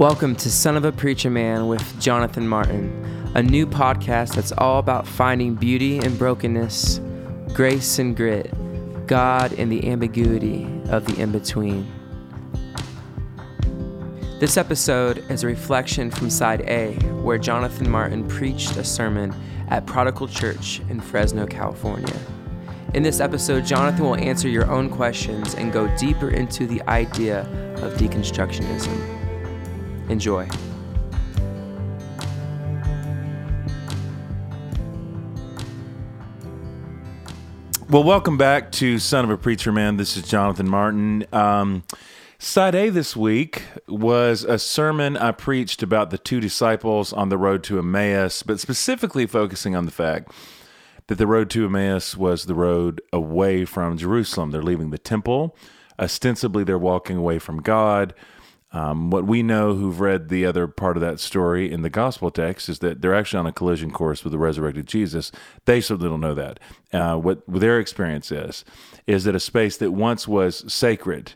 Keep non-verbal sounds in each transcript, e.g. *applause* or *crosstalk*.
Welcome to Son of a Preacher Man with Jonathan Martin, a new podcast that's all about finding beauty in brokenness, grace and grit, God in the ambiguity of the in between. This episode is a reflection from Side A, where Jonathan Martin preached a sermon at Prodigal Church in Fresno, California. In this episode, Jonathan will answer your own questions and go deeper into the idea of deconstructionism. Enjoy. Well, welcome back to Son of a Preacher Man. This is Jonathan Martin. Um, side A this week was a sermon I preached about the two disciples on the road to Emmaus, but specifically focusing on the fact that the road to Emmaus was the road away from Jerusalem. They're leaving the temple. Ostensibly, they're walking away from God. Um, what we know who've read the other part of that story in the gospel text is that they're actually on a collision course with the resurrected Jesus. They certainly don't know that. Uh, what their experience is, is that a space that once was sacred,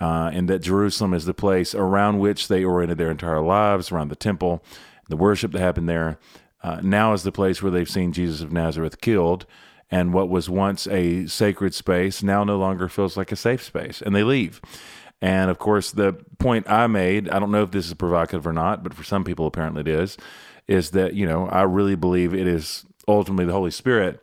uh, and that Jerusalem is the place around which they oriented their entire lives, around the temple, the worship that happened there, uh, now is the place where they've seen Jesus of Nazareth killed. And what was once a sacred space now no longer feels like a safe space, and they leave. And of course, the point I made, I don't know if this is provocative or not, but for some people, apparently it is, is that, you know, I really believe it is ultimately the Holy Spirit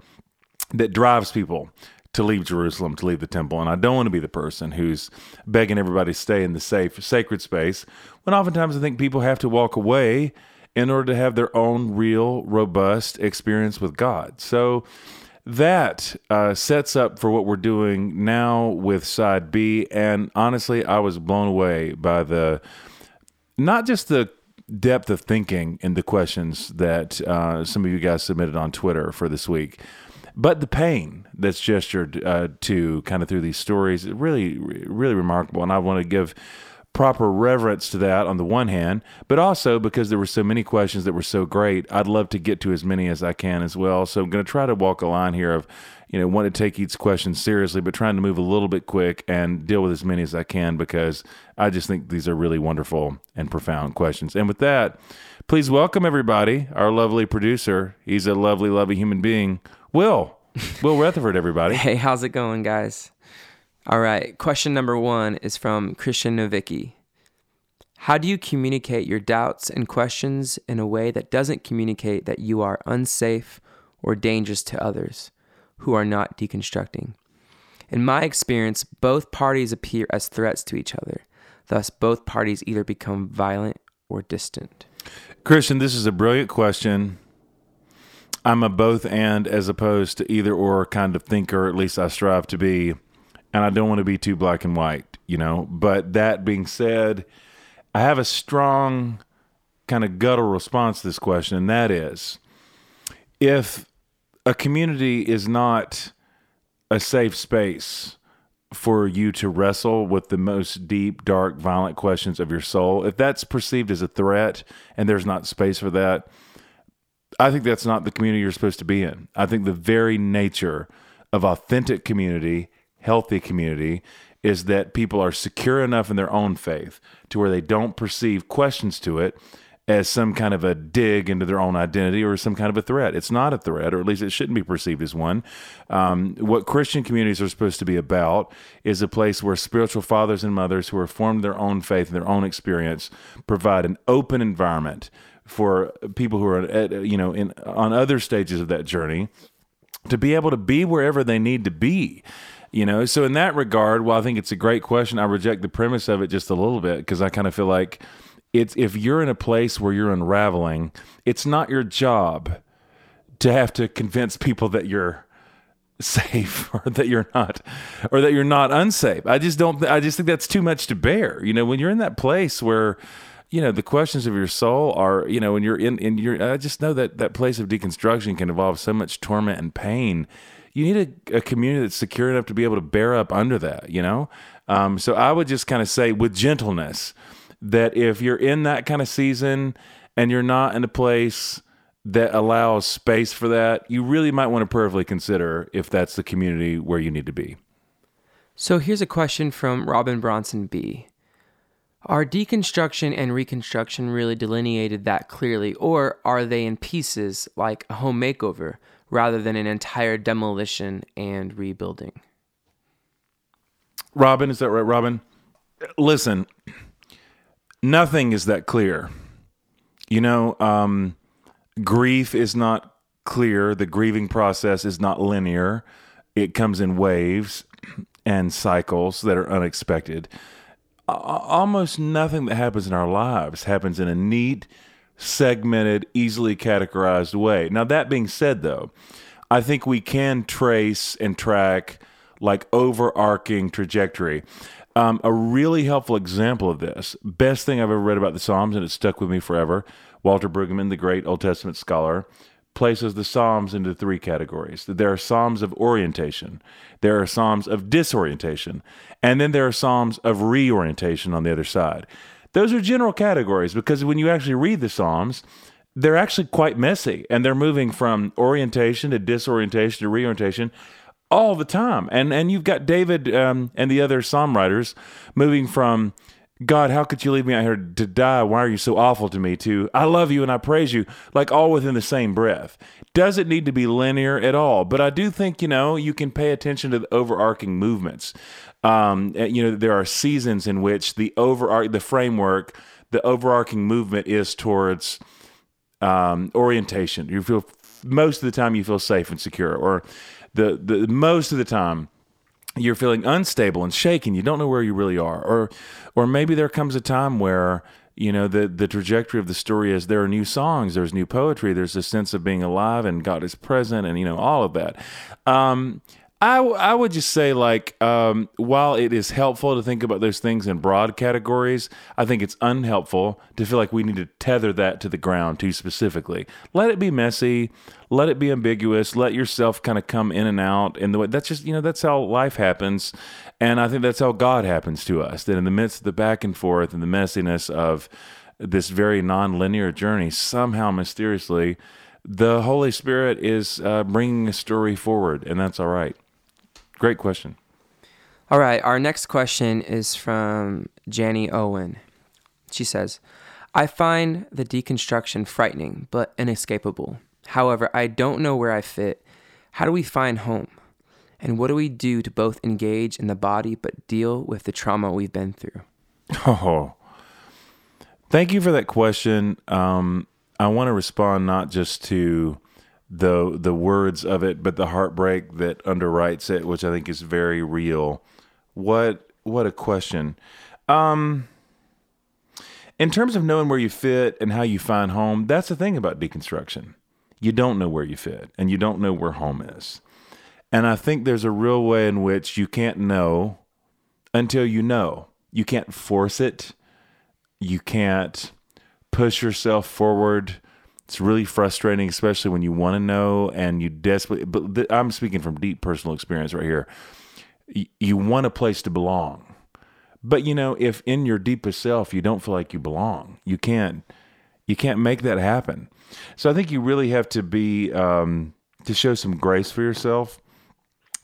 that drives people to leave Jerusalem, to leave the temple. And I don't want to be the person who's begging everybody to stay in the safe, sacred space, when oftentimes I think people have to walk away in order to have their own real, robust experience with God. So, that uh, sets up for what we're doing now with side B. And honestly, I was blown away by the not just the depth of thinking in the questions that uh, some of you guys submitted on Twitter for this week, but the pain that's gestured uh, to kind of through these stories. Really, really remarkable. And I want to give proper reverence to that on the one hand, but also because there were so many questions that were so great, I'd love to get to as many as I can as well. So I'm going to try to walk a line here of, you know, want to take each question seriously, but trying to move a little bit quick and deal with as many as I can because I just think these are really wonderful and profound questions. And with that, please welcome everybody, our lovely producer. He's a lovely, lovely human being, Will. Will Rutherford, everybody. *laughs* Hey, how's it going, guys? All right, question number one is from Christian Novicki. How do you communicate your doubts and questions in a way that doesn't communicate that you are unsafe or dangerous to others who are not deconstructing? In my experience, both parties appear as threats to each other. Thus, both parties either become violent or distant. Christian, this is a brilliant question. I'm a both and as opposed to either or kind of thinker, at least I strive to be and I don't want to be too black and white, you know. But that being said, I have a strong kind of guttural response to this question, and that is if a community is not a safe space for you to wrestle with the most deep, dark, violent questions of your soul, if that's perceived as a threat and there's not space for that, I think that's not the community you're supposed to be in. I think the very nature of authentic community healthy community is that people are secure enough in their own faith to where they don't perceive questions to it as some kind of a dig into their own identity or some kind of a threat. It's not a threat, or at least it shouldn't be perceived as one. Um, what Christian communities are supposed to be about is a place where spiritual fathers and mothers who are formed their own faith and their own experience provide an open environment for people who are, at, you know, in on other stages of that journey to be able to be wherever they need to be you know? So in that regard well i think it's a great question i reject the premise of it just a little bit because i kind of feel like it's if you're in a place where you're unraveling it's not your job to have to convince people that you're safe *laughs* or that you're not or that you're not unsafe. I just don't i just think that's too much to bear. You know when you're in that place where you know the questions of your soul are you know when you're in in your i just know that that place of deconstruction can involve so much torment and pain you need a, a, community that's secure enough to be able to bear up under that, you know? Um, so I would just kind of say with gentleness that if you're in that kind of season and you're not in a place that allows space for that, you really might want to prayerfully consider if that's the community where you need to be. So here's a question from Robin Bronson B. Are deconstruction and reconstruction really delineated that clearly, or are they in pieces like a home makeover rather than an entire demolition and rebuilding? Robin, is that right, Robin? Listen, nothing is that clear. You know, um, grief is not clear. The grieving process is not linear. It comes in waves and cycles that are unexpected. Almost nothing that happens in our lives happens in a neat, segmented, easily categorized way. Now, that being said, though, I think we can trace and track like overarching trajectory. Um, a really helpful example of this, best thing I've ever read about the Psalms, and it stuck with me forever. Walter Brueggemann, the great Old Testament scholar, places the Psalms into three categories. There are Psalms of orientation, there are Psalms of disorientation, and then there are Psalms of reorientation on the other side. Those are general categories because when you actually read the Psalms, they're actually quite messy and they're moving from orientation to disorientation to reorientation all the time. And and you've got David um, and the other psalm writers moving from God, how could you leave me out here to die? Why are you so awful to me? too? I love you and I praise you, like all within the same breath. Doesn't need to be linear at all, but I do think you know you can pay attention to the overarching movements. Um, eh, you know, there are seasons in which the over the framework, the overarching movement is towards um, orientation. You feel most of the time you feel safe and secure, or the the most of the time you're feeling unstable and shaken. You don't know where you really are, or or maybe there comes a time where you know the the trajectory of the story is there are new songs, there's new poetry, there's a sense of being alive and God is present, and you know all of that. Um, I, I would just say like um, while it is helpful to think about those things in broad categories, I think it's unhelpful to feel like we need to tether that to the ground too specifically. Let it be messy, let it be ambiguous, let yourself kind of come in and out in the way that's just you know that's how life happens, and I think that's how God happens to us. That in the midst of the back and forth and the messiness of this very non-linear journey, somehow mysteriously, the Holy Spirit is uh, bringing a story forward, and that's all right. Great question. All right. Our next question is from Janny Owen. She says, I find the deconstruction frightening but inescapable. However, I don't know where I fit. How do we find home? And what do we do to both engage in the body but deal with the trauma we've been through? Oh, thank you for that question. Um, I want to respond not just to the the words of it, but the heartbreak that underwrites it, which I think is very real. What what a question. Um, in terms of knowing where you fit and how you find home, that's the thing about deconstruction. You don't know where you fit, and you don't know where home is. And I think there's a real way in which you can't know until you know. You can't force it. You can't push yourself forward it's really frustrating, especially when you want to know and you desperately. But th- I'm speaking from deep personal experience right here. Y- you want a place to belong, but you know, if in your deepest self you don't feel like you belong, you can't. You can't make that happen. So I think you really have to be um, to show some grace for yourself.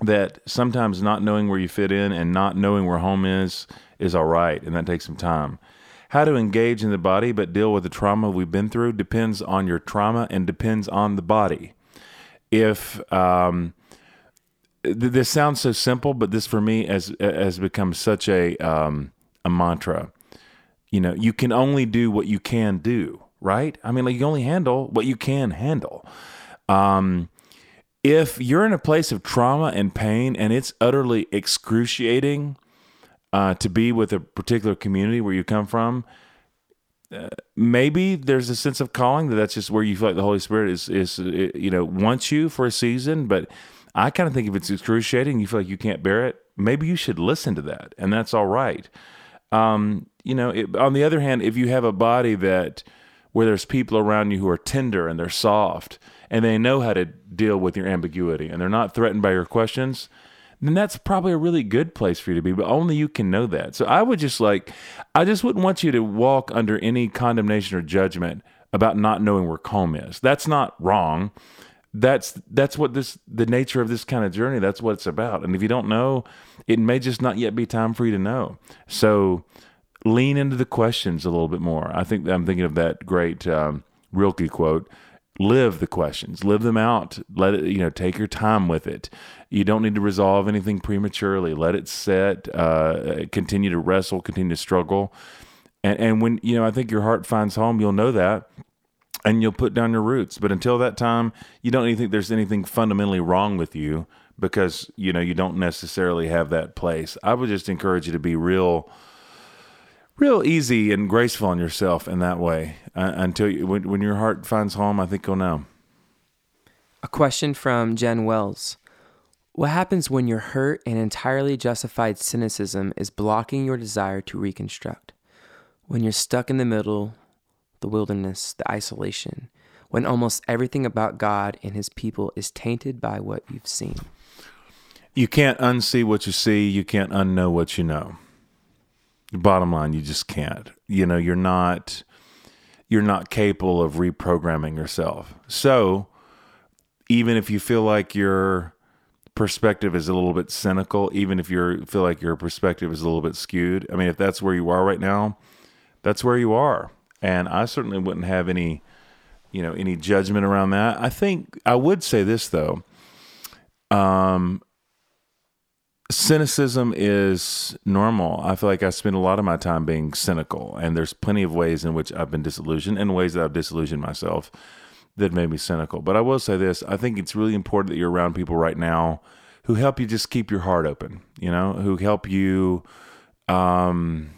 That sometimes not knowing where you fit in and not knowing where home is is all right, and that takes some time. How to engage in the body but deal with the trauma we've been through depends on your trauma and depends on the body. If um, th- this sounds so simple, but this for me has has become such a um, a mantra. You know, you can only do what you can do, right? I mean, like you only handle what you can handle. Um, if you're in a place of trauma and pain and it's utterly excruciating, uh, to be with a particular community where you come from, uh, maybe there's a sense of calling that that's just where you feel like the Holy Spirit is is you know wants you for a season. But I kind of think if it's excruciating, you feel like you can't bear it. Maybe you should listen to that, and that's all right. Um, you know, it, on the other hand, if you have a body that where there's people around you who are tender and they're soft and they know how to deal with your ambiguity and they're not threatened by your questions, then that's probably a really good place for you to be, but only you can know that. So I would just like, I just wouldn't want you to walk under any condemnation or judgment about not knowing where calm is. That's not wrong. That's that's what this the nature of this kind of journey. That's what it's about. And if you don't know, it may just not yet be time for you to know. So lean into the questions a little bit more. I think I'm thinking of that great um, Rilke quote live the questions live them out let it you know take your time with it you don't need to resolve anything prematurely let it set uh, continue to wrestle continue to struggle and, and when you know i think your heart finds home you'll know that and you'll put down your roots but until that time you don't even think there's anything fundamentally wrong with you because you know you don't necessarily have that place i would just encourage you to be real real easy and graceful on yourself in that way uh, until you, when, when your heart finds home. I think you'll know. A question from Jen Wells. What happens when your hurt and entirely justified cynicism is blocking your desire to reconstruct? When you're stuck in the middle, the wilderness, the isolation, when almost everything about God and his people is tainted by what you've seen? You can't unsee what you see, you can't unknow what you know. Bottom line, you just can't. You know, you're not you're not capable of reprogramming yourself. So, even if you feel like your perspective is a little bit cynical, even if you feel like your perspective is a little bit skewed, I mean, if that's where you are right now, that's where you are. And I certainly wouldn't have any, you know, any judgment around that. I think I would say this though. Um, cynicism is normal. I feel like I spend a lot of my time being cynical, and there's plenty of ways in which I've been disillusioned and ways that I've disillusioned myself that made me cynical. But I will say this I think it's really important that you're around people right now who help you just keep your heart open, you know, who help you. Um,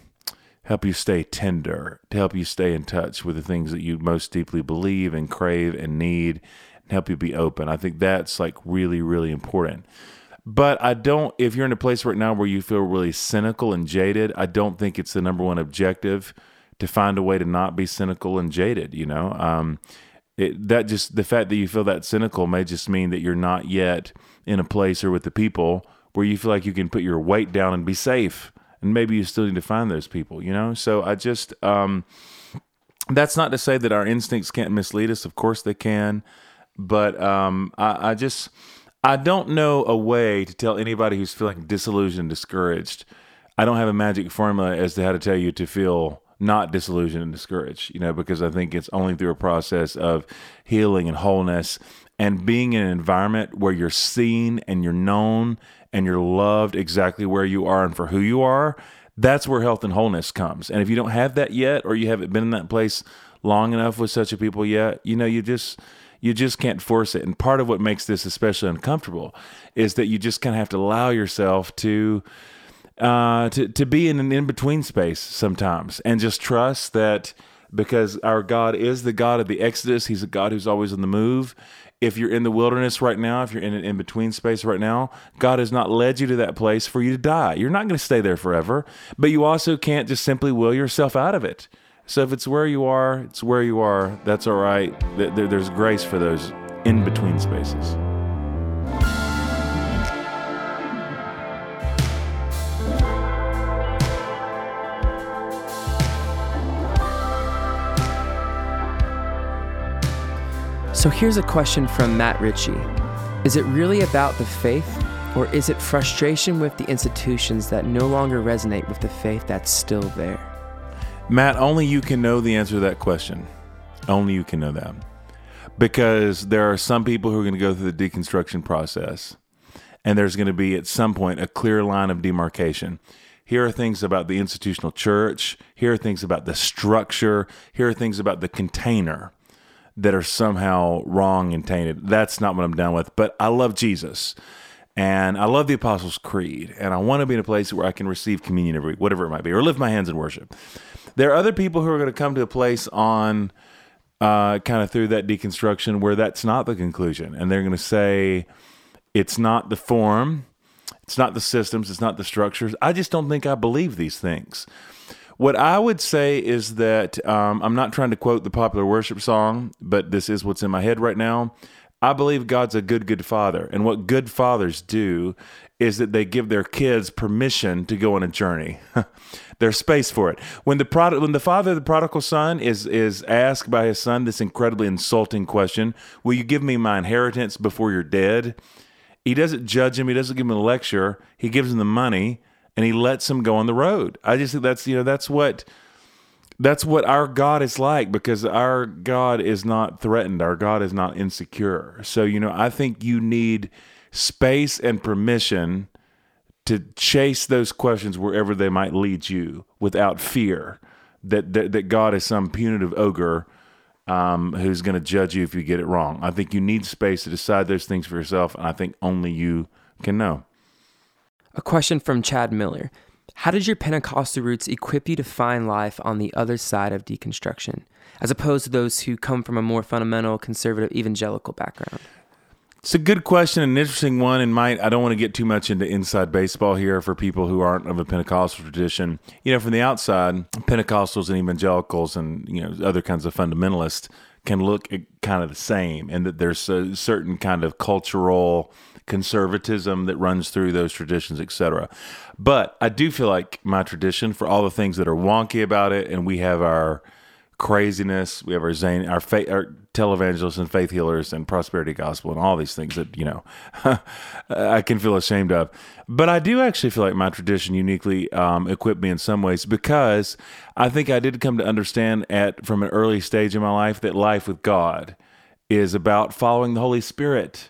help you stay tender, to help you stay in touch with the things that you most deeply believe and crave and need, and help you be open. I think that's like really, really important. But I don't, if you're in a place right now where you feel really cynical and jaded, I don't think it's the number one objective to find a way to not be cynical and jaded, you know? Um, it, that just, the fact that you feel that cynical may just mean that you're not yet in a place or with the people where you feel like you can put your weight down and be safe. And maybe you still need to find those people, you know? So I just, um, that's not to say that our instincts can't mislead us. Of course they can. But um, I, I just, I don't know a way to tell anybody who's feeling disillusioned, discouraged. I don't have a magic formula as to how to tell you to feel not disillusioned and discouraged, you know, because I think it's only through a process of healing and wholeness and being in an environment where you're seen and you're known and you're loved exactly where you are and for who you are. That's where health and wholeness comes. And if you don't have that yet, or you haven't been in that place long enough with such a people yet, you know, you just you just can't force it. And part of what makes this especially uncomfortable is that you just kind of have to allow yourself to uh, to to be in an in between space sometimes, and just trust that because our God is the God of the Exodus, He's a God who's always on the move. If you're in the wilderness right now, if you're in an in between space right now, God has not led you to that place for you to die. You're not going to stay there forever, but you also can't just simply will yourself out of it. So if it's where you are, it's where you are. That's all right. There's grace for those in between spaces. So here's a question from Matt Ritchie Is it really about the faith, or is it frustration with the institutions that no longer resonate with the faith that's still there? Matt, only you can know the answer to that question. Only you can know that. Because there are some people who are going to go through the deconstruction process, and there's going to be at some point a clear line of demarcation. Here are things about the institutional church. Here are things about the structure. Here are things about the container that are somehow wrong and tainted. That's not what I'm down with. But I love Jesus and I love the Apostles' Creed, and I want to be in a place where I can receive communion every week, whatever it might be, or lift my hands in worship. There are other people who are going to come to a place on uh, kind of through that deconstruction where that's not the conclusion. And they're going to say it's not the form, it's not the systems, it's not the structures. I just don't think I believe these things. What I would say is that um, I'm not trying to quote the popular worship song, but this is what's in my head right now. I believe God's a good, good father. And what good fathers do is that they give their kids permission to go on a journey. *laughs* There's space for it. When the product, when the father of the prodigal son is is asked by his son this incredibly insulting question, "Will you give me my inheritance before you're dead?" He doesn't judge him. He doesn't give him a lecture. He gives him the money, and he lets them go on the road. I just think that's you know that's what that's what our God is like because our God is not threatened. Our God is not insecure. So you know I think you need space and permission to chase those questions wherever they might lead you without fear that that, that God is some punitive ogre um, who's going to judge you if you get it wrong. I think you need space to decide those things for yourself, and I think only you can know. A question from Chad Miller. How did your Pentecostal roots equip you to find life on the other side of deconstruction, as opposed to those who come from a more fundamental, conservative, evangelical background? It's a good question, an interesting one, and might I don't want to get too much into inside baseball here for people who aren't of a Pentecostal tradition. You know, from the outside, Pentecostals and evangelicals and you know other kinds of fundamentalists can look kind of the same, and that there's a certain kind of cultural conservatism that runs through those traditions, etc. But I do feel like my tradition, for all the things that are wonky about it, and we have our craziness. We have our Zane, our faith, our televangelists and faith healers and prosperity gospel and all these things that you know *laughs* I can feel ashamed of. But I do actually feel like my tradition uniquely um, equipped me in some ways because I think I did come to understand at from an early stage in my life that life with God is about following the Holy Spirit.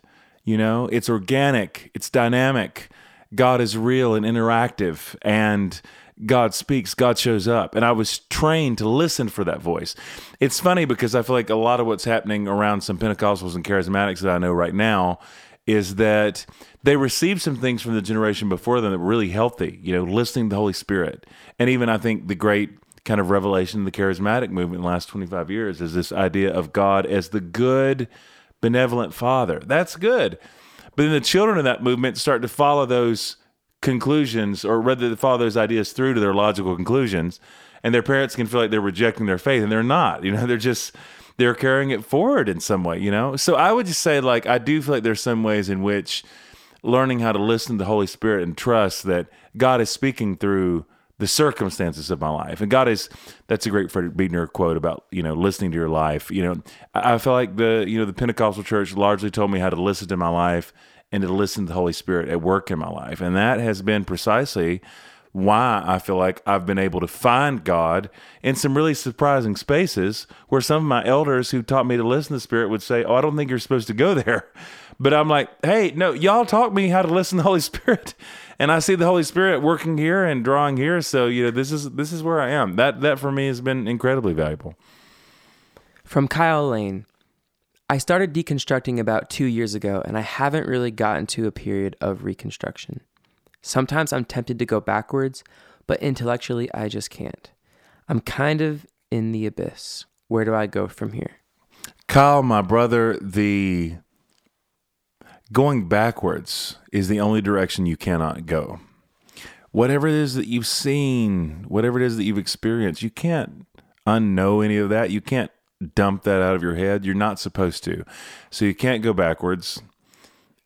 You know, it's organic, it's dynamic. God is real and interactive and God speaks, God shows up. And I was trained to listen for that voice. It's funny because I feel like a lot of what's happening around some Pentecostals and charismatics that I know right now is that they received some things from the generation before them that were really healthy, you know, listening to the Holy Spirit. And even I think the great kind of revelation of the charismatic movement in the last 25 years is this idea of God as the good, benevolent Father. That's good. But then the children of that movement start to follow those conclusions or rather follow those ideas through to their logical conclusions and their parents can feel like they're rejecting their faith and they're not you know *laughs* they're just they're carrying it forward in some way you know so i would just say like i do feel like there's some ways in which learning how to listen to the holy spirit and trust that god is speaking through the circumstances of my life and god is that's a great frederick buechner quote about you know listening to your life you know i, I feel like the you know the pentecostal church largely told me how to listen to my life and to listen to the Holy Spirit at work in my life. And that has been precisely why I feel like I've been able to find God in some really surprising spaces where some of my elders who taught me to listen to the Spirit would say, Oh, I don't think you're supposed to go there. *laughs* But I'm like, Hey, no, y'all taught me how to listen to the Holy *laughs* Spirit. And I see the Holy Spirit working here and drawing here. So, you know, this is this is where I am. That that for me has been incredibly valuable. From Kyle Lane. I started deconstructing about two years ago, and I haven't really gotten to a period of reconstruction. Sometimes I'm tempted to go backwards, but intellectually, I just can't. I'm kind of in the abyss. Where do I go from here? Kyle, my brother, the going backwards is the only direction you cannot go. Whatever it is that you've seen, whatever it is that you've experienced, you can't unknow any of that. You can't dump that out of your head. You're not supposed to. So you can't go backwards.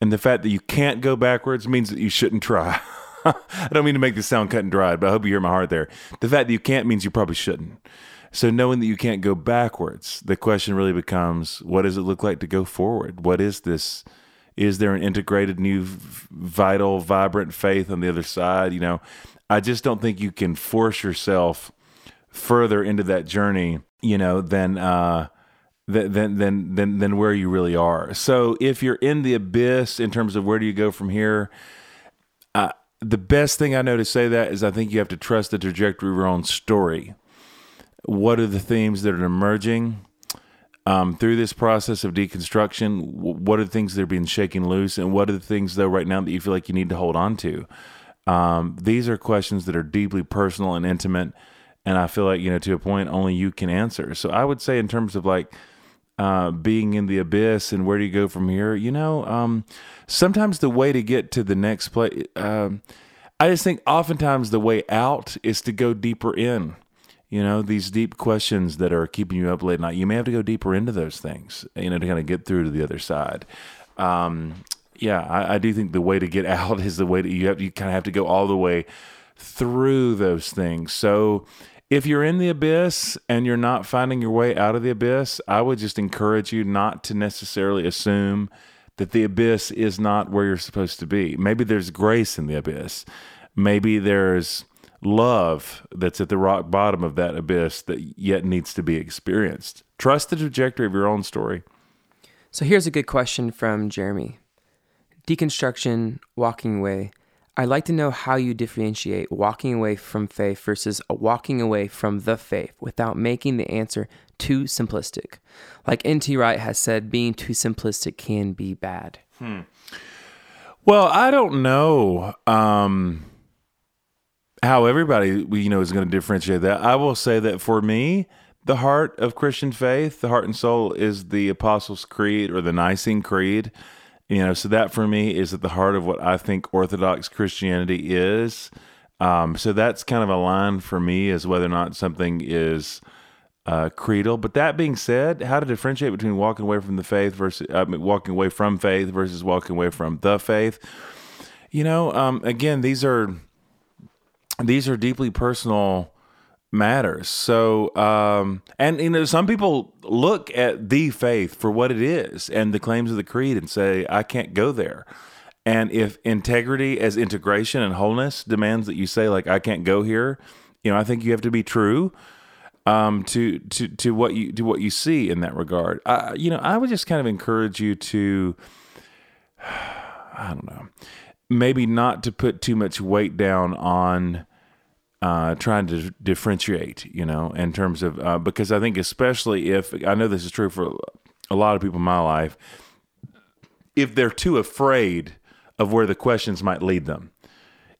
And the fact that you can't go backwards means that you shouldn't try. *laughs* I don't mean to make this sound cut and dried, but I hope you hear my heart there. The fact that you can't means you probably shouldn't. So knowing that you can't go backwards, the question really becomes what does it look like to go forward? What is this? Is there an integrated, new, vital, vibrant faith on the other side? You know, I just don't think you can force yourself further into that journey you know, than uh, than than than than where you really are. So if you're in the abyss in terms of where do you go from here, uh, the best thing I know to say that is I think you have to trust the trajectory of your own story. What are the themes that are emerging? Um, through this process of deconstruction, what are the things that are being shaken loose, and what are the things though right now that you feel like you need to hold on to? Um, these are questions that are deeply personal and intimate and I feel like you know to a point only you can answer. So I would say in terms of like uh, being in the abyss and where do you go from here, you know, um, sometimes the way to get to the next place. Um, I just think oftentimes the way out is to go deeper in. You know, these deep questions that are keeping you up late night, you may have to go deeper into those things, you know, to kind of get through to the other side. Um, yeah, I, I do think the way to get *laughs* out is the way that you have, you kind of have to go all the way through those things. So, if you're in the abyss and you're not finding your way out of the abyss, I would just encourage you not to necessarily assume that the abyss is not where you're supposed to be. Maybe there's grace in the abyss. Maybe there's love that's at the rock bottom of that abyss that yet needs to be experienced. Trust the trajectory of your own story. So here's a good question from Jeremy Deconstruction, walking away. I'd like to know how you differentiate walking away from faith versus walking away from the faith without making the answer too simplistic. Like N.T. Wright has said, being too simplistic can be bad. Hmm. Well, I don't know um, how everybody you know is going to differentiate that. I will say that for me, the heart of Christian faith, the heart and soul, is the Apostles' Creed or the Nicene Creed. You know, so that for me is at the heart of what I think Orthodox Christianity is. Um, so that's kind of a line for me as whether or not something is uh, creedal. But that being said, how to differentiate between walking away from the faith versus walking away from faith versus walking away from the faith. You know, um, again, these are these are deeply personal matters. So, um, and you know, some people look at the faith for what it is and the claims of the creed and say, "I can't go there." And if integrity as integration and wholeness demands that you say, like, "I can't go here," you know, I think you have to be true um, to to to what you to what you see in that regard. Uh, you know, I would just kind of encourage you to, *sighs* I don't know, maybe not to put too much weight down on uh, trying to differentiate. You know, in terms of uh, because I think especially if I know this is true for a lot of people in my life, if they're too afraid of where the questions might lead them.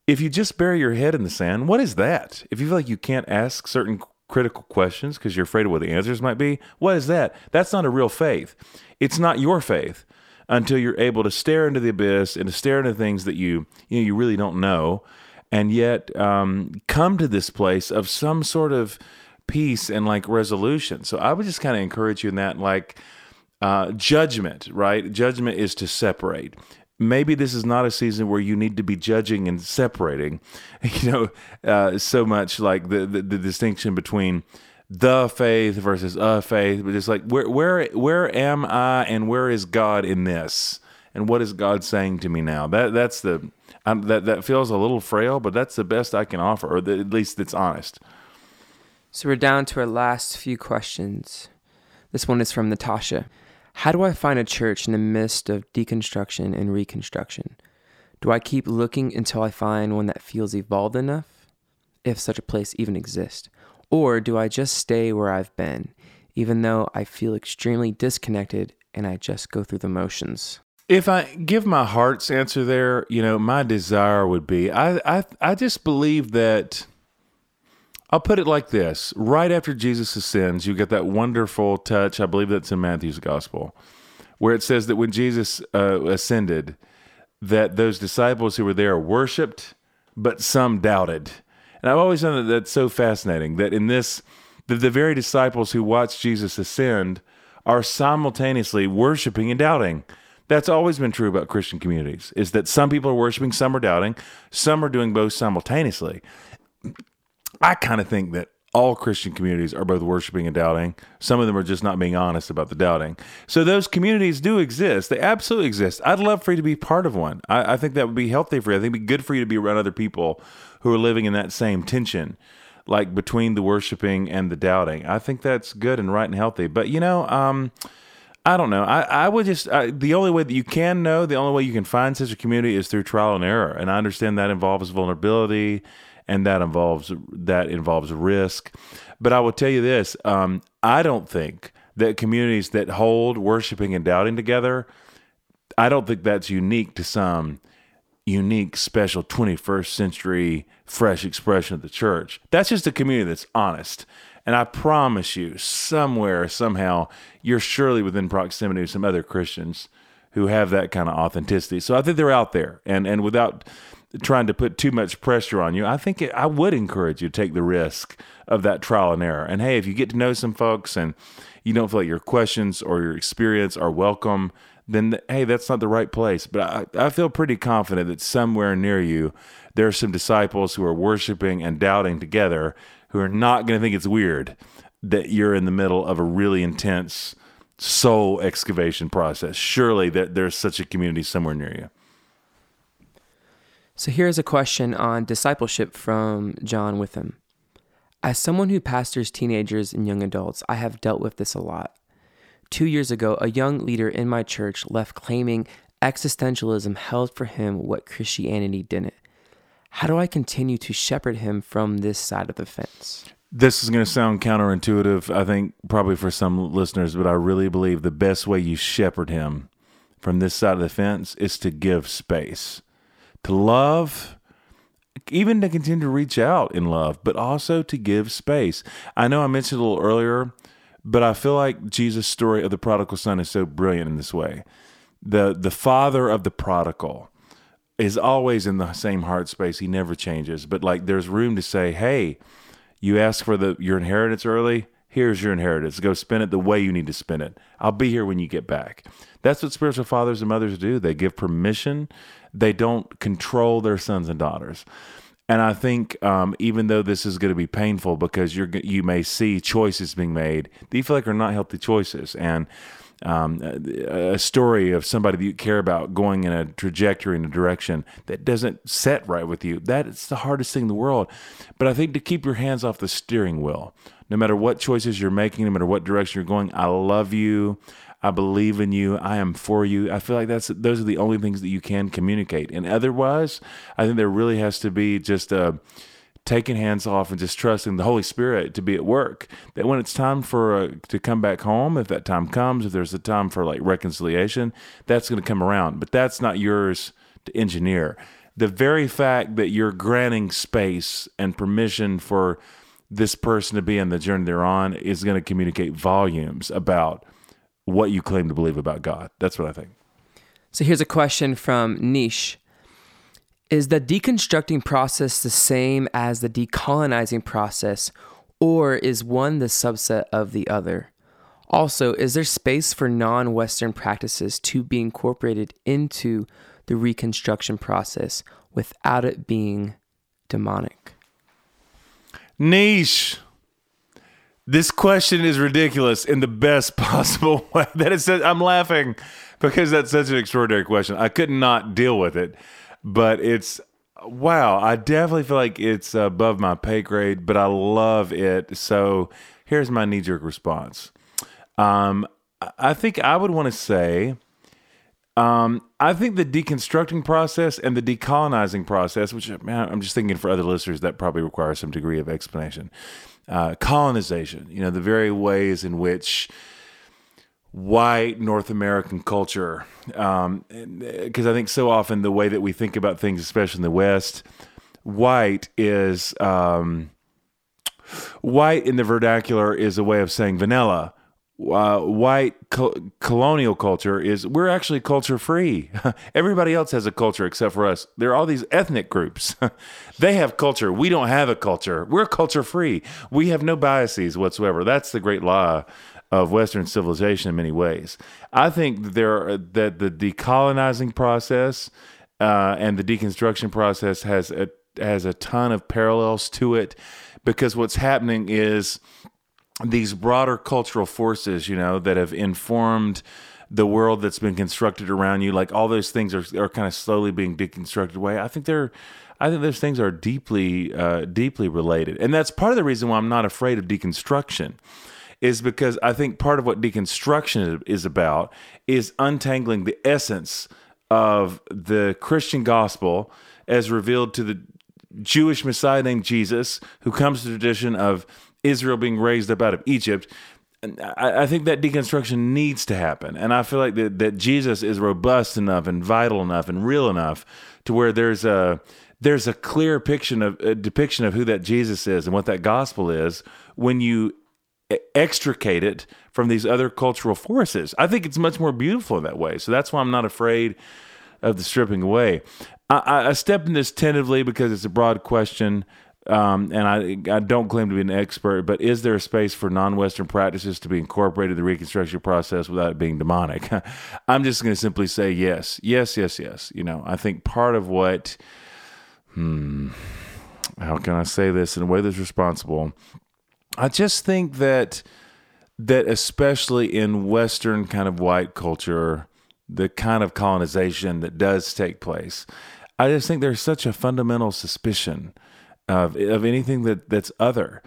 If you just bury your head in the sand, what is that? If you feel like you can't ask certain critical questions because you're afraid of what the answers might be. What is that? That's not a real faith. It's not your faith until you're able to stare into the abyss and to stare into things that you you know you really don't know, and yet um, come to this place of some sort of peace and like resolution. So I would just kind of encourage you in that like. Uh, judgment, right? Judgment is to separate maybe this is not a season where you need to be judging and separating, *laughs* you know, uh, so much like the, the, the distinction between the faith versus a faith, but just like where where where am I and where is God in this, and what is God saying to me now? That that's the um, that that feels a little frail, but that's the best I can offer, or the, at least it's honest. So we're down to our last few questions. This one is from Natasha. How do I find a church in the midst of deconstruction and reconstruction? Do I keep looking until I find one that feels evolved enough, if such a place even exists? Or do I just stay where I've been, even though I feel extremely disconnected and I just go through the motions? If I give my heart's answer there, you know, my desire would be I I I just believe that I'll put it like this right after Jesus ascends, you get that wonderful touch. I believe that's in Matthew's gospel, where it says that when Jesus uh, ascended, that those disciples who were there worshiped, but some doubted. And I've always found that that's so fascinating that in this, the, the very disciples who watched Jesus ascend are simultaneously worshiping and doubting. That's always been true about Christian communities, is that some people are worshiping, some are doubting, some are doing both simultaneously. I kind of think that all Christian communities are both worshiping and doubting. Some of them are just not being honest about the doubting. So those communities do exist. They absolutely exist. I'd love for you to be part of one. I, I think that would be healthy for you. I think it'd be good for you to be around other people who are living in that same tension, like between the worshiping and the doubting. I think that's good and right and healthy. But you know, um, I don't know. I, I would just I, the only way that you can know, the only way you can find a community is through trial and error. And I understand that involves vulnerability and that involves that involves risk. But I will tell you this: um, I don't think that communities that hold worshiping and doubting together, I don't think that's unique to some unique, special 21st century fresh expression of the church. That's just a community that's honest. And I promise you, somewhere, somehow, you're surely within proximity of some other Christians who have that kind of authenticity. So I think they're out there. And and without trying to put too much pressure on you, I think it, I would encourage you to take the risk of that trial and error. And hey, if you get to know some folks and you don't feel like your questions or your experience are welcome, then hey, that's not the right place. But I, I feel pretty confident that somewhere near you, there are some disciples who are worshiping and doubting together who are not going to think it's weird that you're in the middle of a really intense soul excavation process. Surely that there's such a community somewhere near you. So here's a question on discipleship from John Witham. As someone who pastors teenagers and young adults, I have dealt with this a lot. Two years ago, a young leader in my church left claiming existentialism held for him what Christianity didn't. How do I continue to shepherd him from this side of the fence? This is going to sound counterintuitive, I think, probably for some listeners, but I really believe the best way you shepherd him from this side of the fence is to give space, to love, even to continue to reach out in love, but also to give space. I know I mentioned a little earlier, but I feel like Jesus' story of the prodigal son is so brilliant in this way. The the father of the prodigal is always in the same heart space. He never changes. But like there's room to say, hey, you ask for the your inheritance early. Here's your inheritance. Go spend it the way you need to spend it. I'll be here when you get back. That's what spiritual fathers and mothers do. They give permission. They don't control their sons and daughters. And I think um, even though this is going to be painful because you're you may see choices being made that you feel like are not healthy choices, and um, a story of somebody that you care about going in a trajectory in a direction that doesn't set right with you. That is the hardest thing in the world. But I think to keep your hands off the steering wheel, no matter what choices you're making, no matter what direction you're going, I love you. I believe in you. I am for you. I feel like that's those are the only things that you can communicate. And otherwise, I think there really has to be just a taking hands off and just trusting the Holy Spirit to be at work. That when it's time for uh, to come back home, if that time comes, if there's a time for like reconciliation, that's going to come around. But that's not yours to engineer. The very fact that you're granting space and permission for this person to be on the journey they're on is going to communicate volumes about what you claim to believe about God. That's what I think. So here's a question from Niche. Is the deconstructing process the same as the decolonizing process, or is one the subset of the other? Also, is there space for non Western practices to be incorporated into the reconstruction process without it being demonic? Niche. This question is ridiculous in the best *laughs* possible way. That is, I'm laughing because that's such an extraordinary question. I could not deal with it but it's wow. I definitely feel like it's above my pay grade, but I love it. So here's my knee jerk response. Um, I think I would want to say, um, I think the deconstructing process and the decolonizing process, which man, I'm just thinking for other listeners, that probably requires some degree of explanation. Uh, colonization, you know, the very ways in which white North American culture. Because um, I think so often the way that we think about things, especially in the West, white is um, white in the vernacular is a way of saying vanilla. Uh, white co- colonial culture is we're actually culture free. *laughs* Everybody else has a culture except for us. There are all these ethnic groups. *laughs* they have culture. We don't have a culture. We're culture free. We have no biases whatsoever. That's the great law of Western civilization in many ways. I think there are, that the decolonizing process uh, and the deconstruction process has a has a ton of parallels to it because what's happening is these broader cultural forces, you know, that have informed the world that's been constructed around you, like all those things are, are kind of slowly being deconstructed away. I think they're, I think those things are deeply, uh, deeply related, and that's part of the reason why I'm not afraid of deconstruction is because I think part of what deconstruction is about is untangling the essence of the Christian gospel as revealed to the Jewish Messiah named Jesus, who comes to the tradition of Israel being raised up out of Egypt. I, think that deconstruction needs to happen. And I feel like that, that Jesus is robust enough and vital enough and real enough to where there's a there's a clear depiction of a depiction of who that Jesus is and what that gospel is when you extricate it from these other cultural forces. I think it's much more beautiful in that way. So that's why I'm not afraid of the stripping away. I, I step in this tentatively because it's a broad question. Um, and I, I don't claim to be an expert, but is there a space for non-Western practices to be incorporated in the reconstruction process without it being demonic? *laughs* I'm just going to simply say yes, yes, yes, yes. You know, I think part of what, hmm, how can I say this in a way that's responsible? I just think that that especially in Western kind of white culture, the kind of colonization that does take place, I just think there's such a fundamental suspicion of of anything that that's other.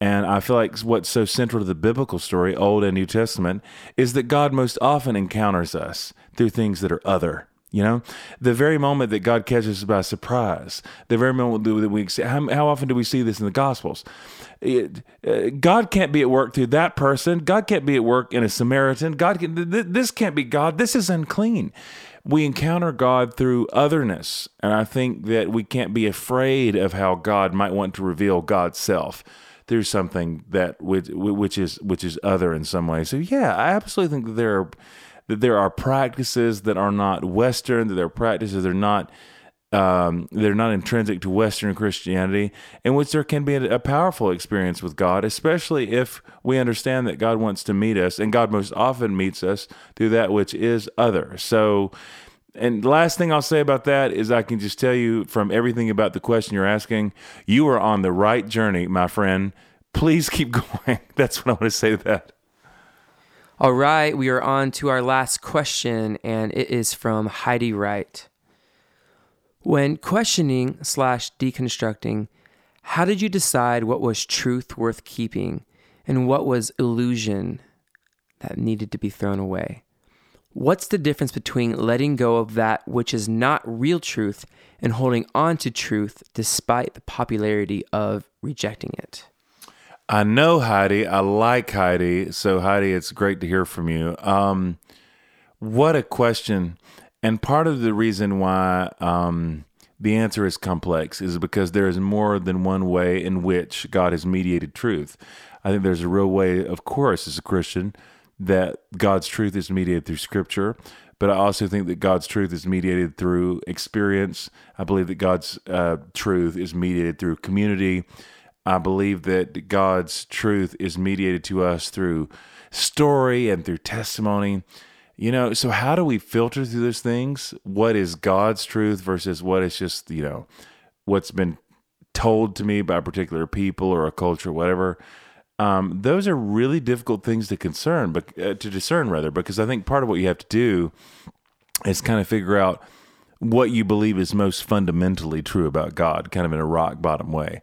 And I feel like what's so central to the biblical story, Old and New Testament, is that God most often encounters us through things that are other. You know, the very moment that God catches us by surprise, the very moment that we how, how often do we see this in the Gospels? It, uh, God can't be at work through that person. God can't be at work in a Samaritan. God, can, th- this can't be God. This is unclean. We encounter God through otherness, and I think that we can't be afraid of how God might want to reveal God's self through something that which, which is which is other in some way. So yeah, I absolutely think that there are that there are practices that are not Western, that there are practices that are not um, they're not intrinsic to Western Christianity, in which there can be a, a, powerful experience with God, especially if we understand that God wants to meet us, and God most often meets us through that which is other. So, and last thing I'll say about that is I can just tell you from everything about the question you're asking, you are on the right journey, my friend. Please keep *laughs* going. That's what I want to say to that. All right, we are on to our last question, and it is from Heidi Wright. When questioning slash deconstructing, how did you decide what was truth worth keeping and what was illusion that needed to be thrown away? What's the difference between letting go of that which is not real truth and holding on to truth despite the popularity of rejecting it? I know Heidi. I like Heidi. So Heidi, it's great to hear from you. Um, what a question! And part of the reason why um, the answer is complex is because there is more than one way in which God has mediated truth. I think there's a real way, of course, as a Christian, that God's truth is mediated through Scripture. But I also think that God's truth is mediated through experience. I believe that God's uh, truth is mediated through community I believe that God's truth is mediated to us through story and through testimony. You know, so how do we filter through those things? What is God's truth versus what is just, you know, what's been told to me by particular people or a culture, whatever. Um, those are really difficult things to concern, but uh, to discern rather, because I think part of what you have to do is kind of figure out what you believe is most fundamentally true about God, kind of in a rock bottom way.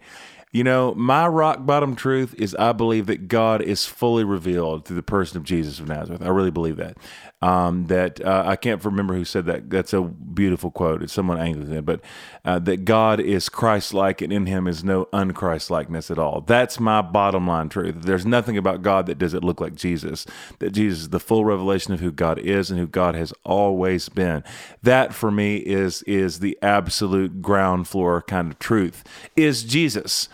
You know, my rock bottom truth is I believe that God is fully revealed through the person of Jesus of Nazareth. I really believe that. Um, that uh, I can't remember who said that. That's a beautiful quote. It's someone Anglican, but uh, that God is Christ-like, and in Him is no unchrist-likeness at all. That's my bottom line truth. There's nothing about God that doesn't look like Jesus. That Jesus is the full revelation of who God is and who God has always been. That for me is is the absolute ground floor kind of truth. Is Jesus.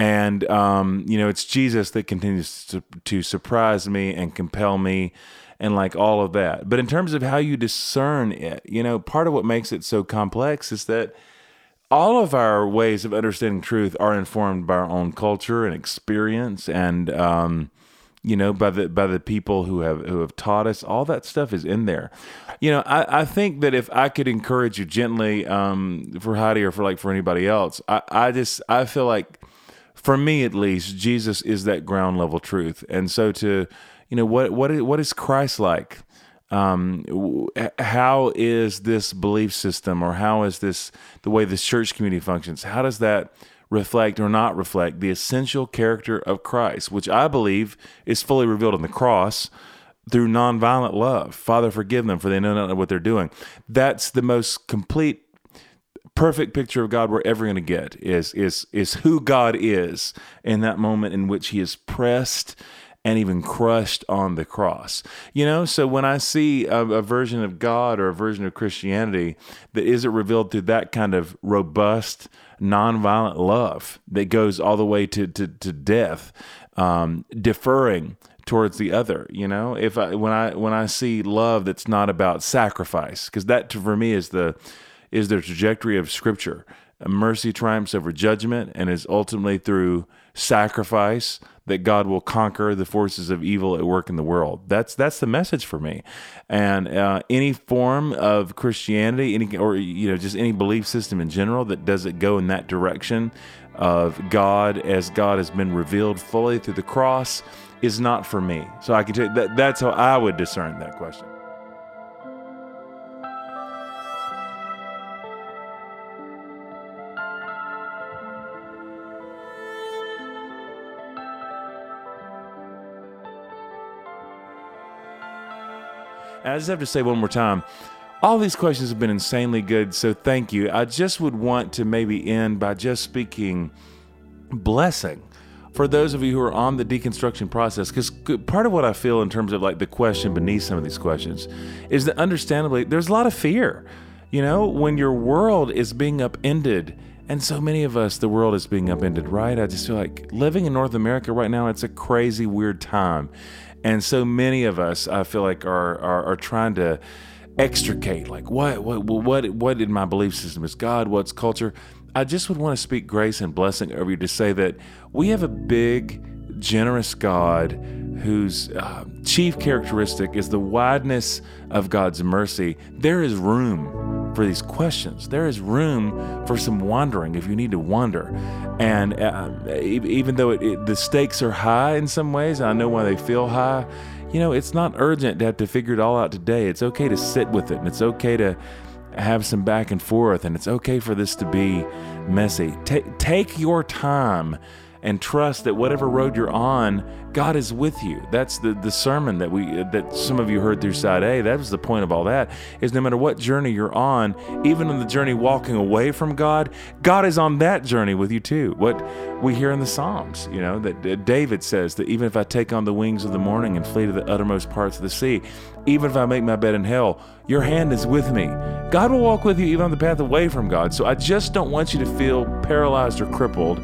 And um, you know, it's Jesus that continues to, to surprise me and compel me and like all of that. But in terms of how you discern it, you know, part of what makes it so complex is that all of our ways of understanding truth are informed by our own culture and experience and um, you know by the by the people who have who have taught us all that stuff is in there you know i, I think that if i could encourage you gently um, for heidi or for like for anybody else i, I just i feel like for me at least jesus is that ground level truth and so to you know what what is, what is Christ like? Um, how is this belief system, or how is this the way this church community functions? How does that reflect or not reflect the essential character of Christ, which I believe is fully revealed in the cross through nonviolent love? Father, forgive them, for they know not what they're doing. That's the most complete perfect picture of God we're ever going to get is is is who God is in that moment in which he is pressed and even crushed on the cross. You know, so when I see a, a, version of God or a version of Christianity that isn't revealed through that kind of robust, nonviolent love that goes all the way to, to, to death, um, deferring towards the other you know if i when i when i see love that's not about sacrifice because that for me is the is the trajectory of scripture mercy triumphs over judgment and is ultimately through sacrifice that God will conquer the forces of evil at work in the world. That's that's the message for me. And uh, any form of Christianity, any or you know just any belief system in general that doesn't go in that direction of God as God has been revealed fully through the cross is not for me. So I can tell you that that's how I would discern that question. I just have to say one more time all these questions have been insanely good, so thank you. I just would want to maybe end by just speaking blessing for those of you who are on the deconstruction process because part of what i feel in terms of like the question beneath some of these questions is that understandably there's a lot of fear you know when your world is being upended and so many of us the world is being upended right i just feel like living in north america right now it's a crazy weird time and so many of us i feel like are are, are trying to extricate like what what what what in my belief system is god what's culture I just would want to speak grace and blessing over you to say that we have a big, generous God whose uh, chief characteristic is the wideness of God's mercy. There is room for these questions. There is room for some wandering if you need to wander. And uh, even though it, it, the stakes are high in some ways, and I know why they feel high. You know, it's not urgent to have to figure it all out today. It's okay to sit with it, and it's okay to have some back and forth, and it's okay for this to be messy. Take take your time and trust that whatever road you're on, God is with you. That's the, the sermon that we that some of you heard through side A. That was the point of all that. Is no matter what journey you're on, even on the journey walking away from God, God is on that journey with you too. What we hear in the Psalms, you know, that David says that even if I take on the wings of the morning and flee to the uttermost parts of the sea, even if I make my bed in hell, your hand is with me. God will walk with you even on the path away from God. So I just don't want you to feel paralyzed or crippled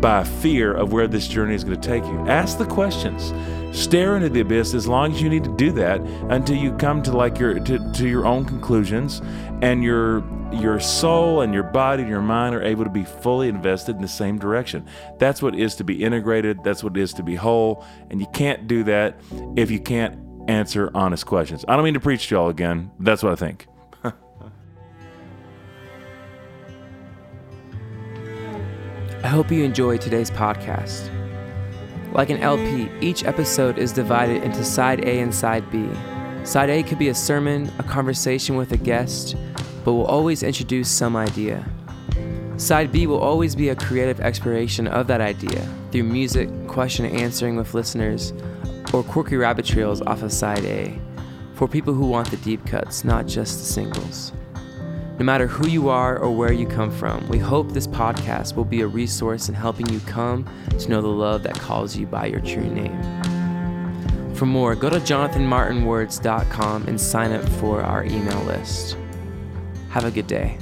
by fear of where this journey is going to take you. Ask the questions. Stare into the abyss as long as you need to do that until you come to like your to, to your own conclusions and your your soul and your body and your mind are able to be fully invested in the same direction. That's what it is to be integrated, that's what it is to be whole, and you can't do that if you can't answer honest questions. I don't mean to preach to y'all again. That's what I think. I hope you enjoy today's podcast. Like an LP, each episode is divided into side A and side B. Side A could be a sermon, a conversation with a guest, but will always introduce some idea. Side B will always be a creative exploration of that idea through music, question answering with listeners, or quirky rabbit trails off of side A for people who want the deep cuts, not just the singles. No matter who you are or where you come from, we hope this podcast will be a resource in helping you come to know the love that calls you by your true name. For more, go to jonathanmartinwords.com and sign up for our email list. Have a good day.